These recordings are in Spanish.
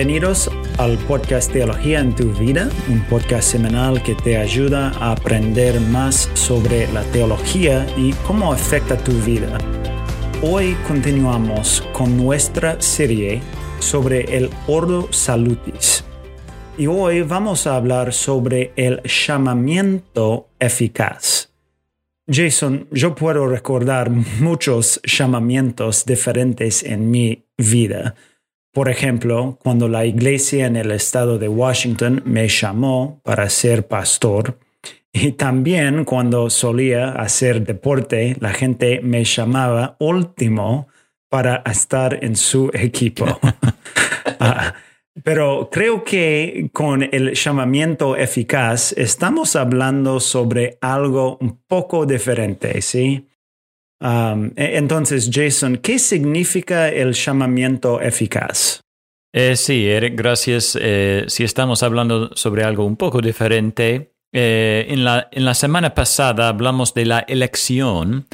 Bienvenidos al podcast Teología en tu vida, un podcast semanal que te ayuda a aprender más sobre la teología y cómo afecta tu vida. Hoy continuamos con nuestra serie sobre el Ordo Salutis. Y hoy vamos a hablar sobre el llamamiento eficaz. Jason, yo puedo recordar muchos llamamientos diferentes en mi vida por ejemplo, cuando la iglesia en el estado de Washington me llamó para ser pastor, y también cuando solía hacer deporte, la gente me llamaba último para estar en su equipo. Ah, pero creo que con el llamamiento eficaz estamos hablando sobre algo un poco diferente, ¿sí? E, entonces, Jason, ¿qué significa el llamamiento eficaz? Eh, sí, Eric, gracias. Eh, si estamos hablando sobre algo un poco diferente, eh, en, la, en la semana pasada hablamos de la elección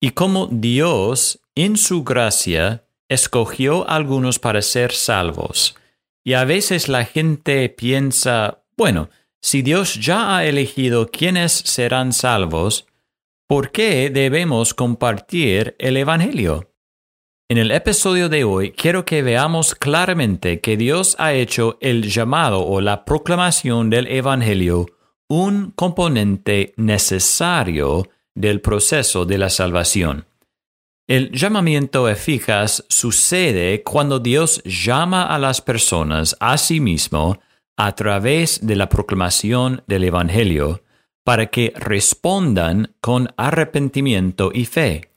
y cómo Dios, en su gracia, escogió a algunos para ser salvos. Y a veces la gente piensa, bueno, si Dios ya ha elegido quiénes serán salvos, ¿Por qué debemos compartir el Evangelio? En el episodio de hoy quiero que veamos claramente que Dios ha hecho el llamado o la proclamación del Evangelio un componente necesario del proceso de la salvación. El llamamiento eficaz sucede cuando Dios llama a las personas a sí mismo a través de la proclamación del Evangelio, para que respondan con arrepentimiento y fe.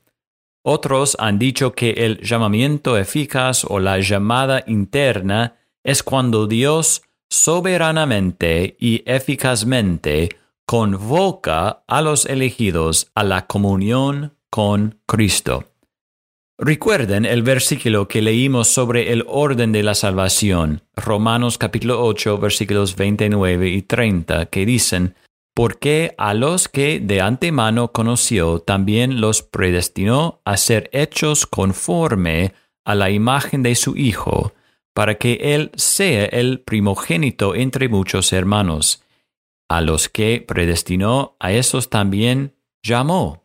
Otros han dicho que el llamamiento eficaz o la llamada interna es cuando Dios soberanamente y eficazmente convoca a los elegidos a la comunión con Cristo. Recuerden el versículo que leímos sobre el orden de la salvación, Romanos capítulo 8 versículos 29 y 30, que dicen, porque a los que de antemano conoció también los predestinó a ser hechos conforme a la imagen de su Hijo, para que Él sea el primogénito entre muchos hermanos. A los que predestinó, a esos también llamó.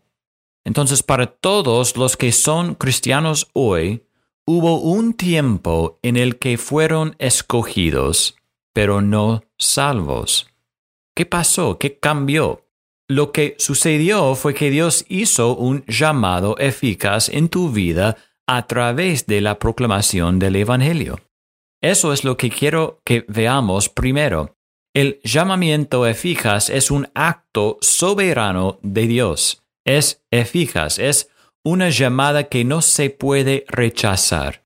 Entonces, para todos los que son cristianos hoy, hubo un tiempo en el que fueron escogidos, pero no salvos. ¿Qué pasó? ¿Qué cambió? Lo que sucedió fue que Dios hizo un llamado eficaz en tu vida a través de la proclamación del Evangelio. Eso es lo que quiero que veamos primero. El llamamiento eficaz es un acto soberano de Dios. Es eficaz, es una llamada que no se puede rechazar.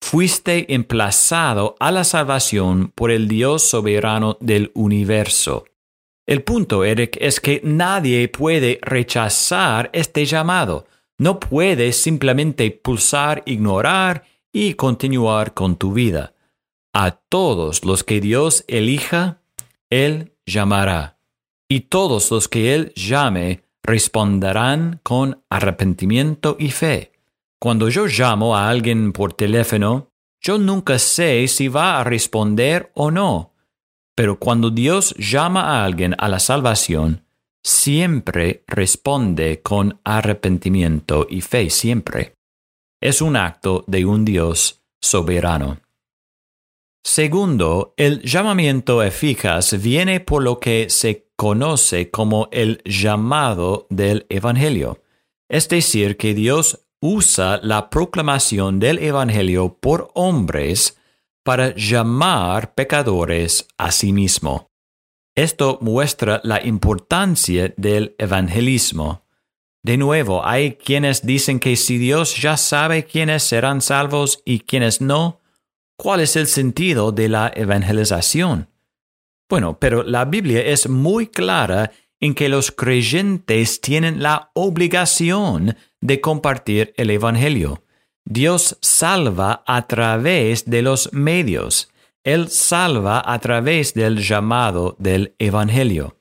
Fuiste emplazado a la salvación por el Dios soberano del universo. El punto, Eric, es que nadie puede rechazar este llamado. No puedes simplemente pulsar, ignorar y continuar con tu vida. A todos los que Dios elija, Él llamará. Y todos los que Él llame responderán con arrepentimiento y fe. Cuando yo llamo a alguien por teléfono, yo nunca sé si va a responder o no pero cuando Dios llama a alguien a la salvación, siempre responde con arrepentimiento y fe, siempre. Es un acto de un Dios soberano. Segundo, el llamamiento eficaz viene por lo que se conoce como el llamado del Evangelio, es decir, que Dios usa la proclamación del Evangelio por hombres para llamar pecadores a sí mismo. Esto muestra la importancia del evangelismo. De nuevo, hay quienes dicen que si Dios ya sabe quiénes serán salvos y quiénes no, ¿cuál es el sentido de la evangelización? Bueno, pero la Biblia es muy clara en que los creyentes tienen la obligación de compartir el Evangelio. Dios salva a través de los medios. Él salva a través del llamado del Evangelio.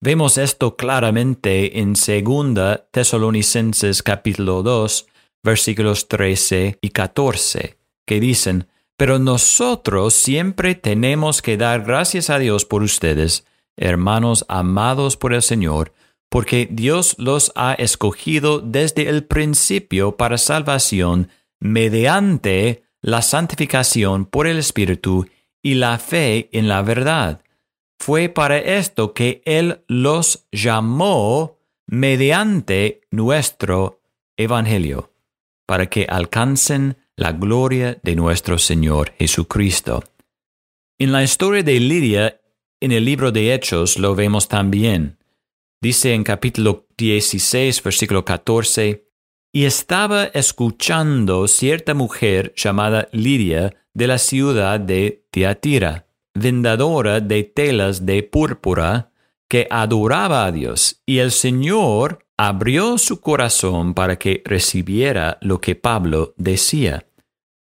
Vemos esto claramente en 2 Tesalonicenses capítulo 2, versículos 13 y 14, que dicen, Pero nosotros siempre tenemos que dar gracias a Dios por ustedes, hermanos amados por el Señor, porque Dios los ha escogido desde el principio para salvación mediante la santificación por el Espíritu y la fe en la verdad. Fue para esto que Él los llamó mediante nuestro Evangelio, para que alcancen la gloria de nuestro Señor Jesucristo. En la historia de Lidia, en el libro de Hechos, lo vemos también. Dice en capítulo 16, versículo 14, y estaba escuchando cierta mujer llamada Lidia de la ciudad de Tiatira, vendedora de telas de púrpura, que adoraba a Dios, y el Señor abrió su corazón para que recibiera lo que Pablo decía.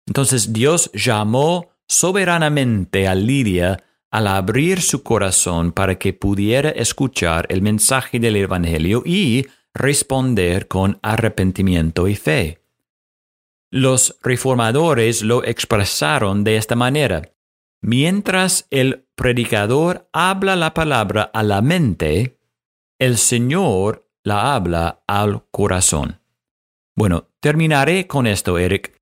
Entonces Dios llamó soberanamente a Lidia al abrir su corazón para que pudiera escuchar el mensaje del Evangelio y responder con arrepentimiento y fe. Los reformadores lo expresaron de esta manera. Mientras el predicador habla la palabra a la mente, el Señor la habla al corazón. Bueno, terminaré con esto, Eric.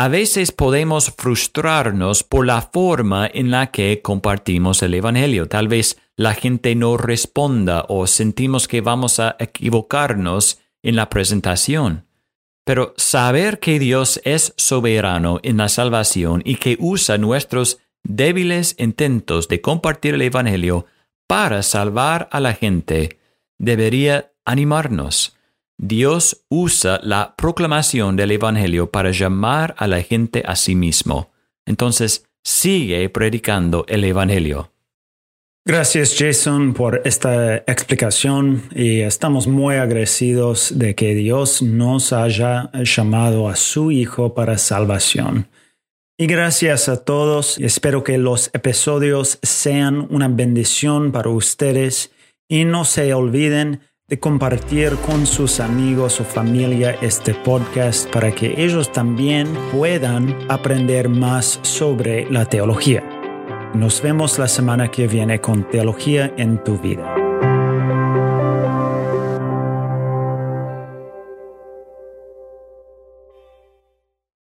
A veces podemos frustrarnos por la forma en la que compartimos el Evangelio. Tal vez la gente no responda o sentimos que vamos a equivocarnos en la presentación. Pero saber que Dios es soberano en la salvación y que usa nuestros débiles intentos de compartir el Evangelio para salvar a la gente debería animarnos. Dios usa la proclamación del Evangelio para llamar a la gente a sí mismo. Entonces, sigue predicando el Evangelio. Gracias Jason por esta explicación y estamos muy agradecidos de que Dios nos haya llamado a su Hijo para salvación. Y gracias a todos, espero que los episodios sean una bendición para ustedes y no se olviden de compartir con sus amigos o familia este podcast para que ellos también puedan aprender más sobre la teología. Nos vemos la semana que viene con Teología en tu vida.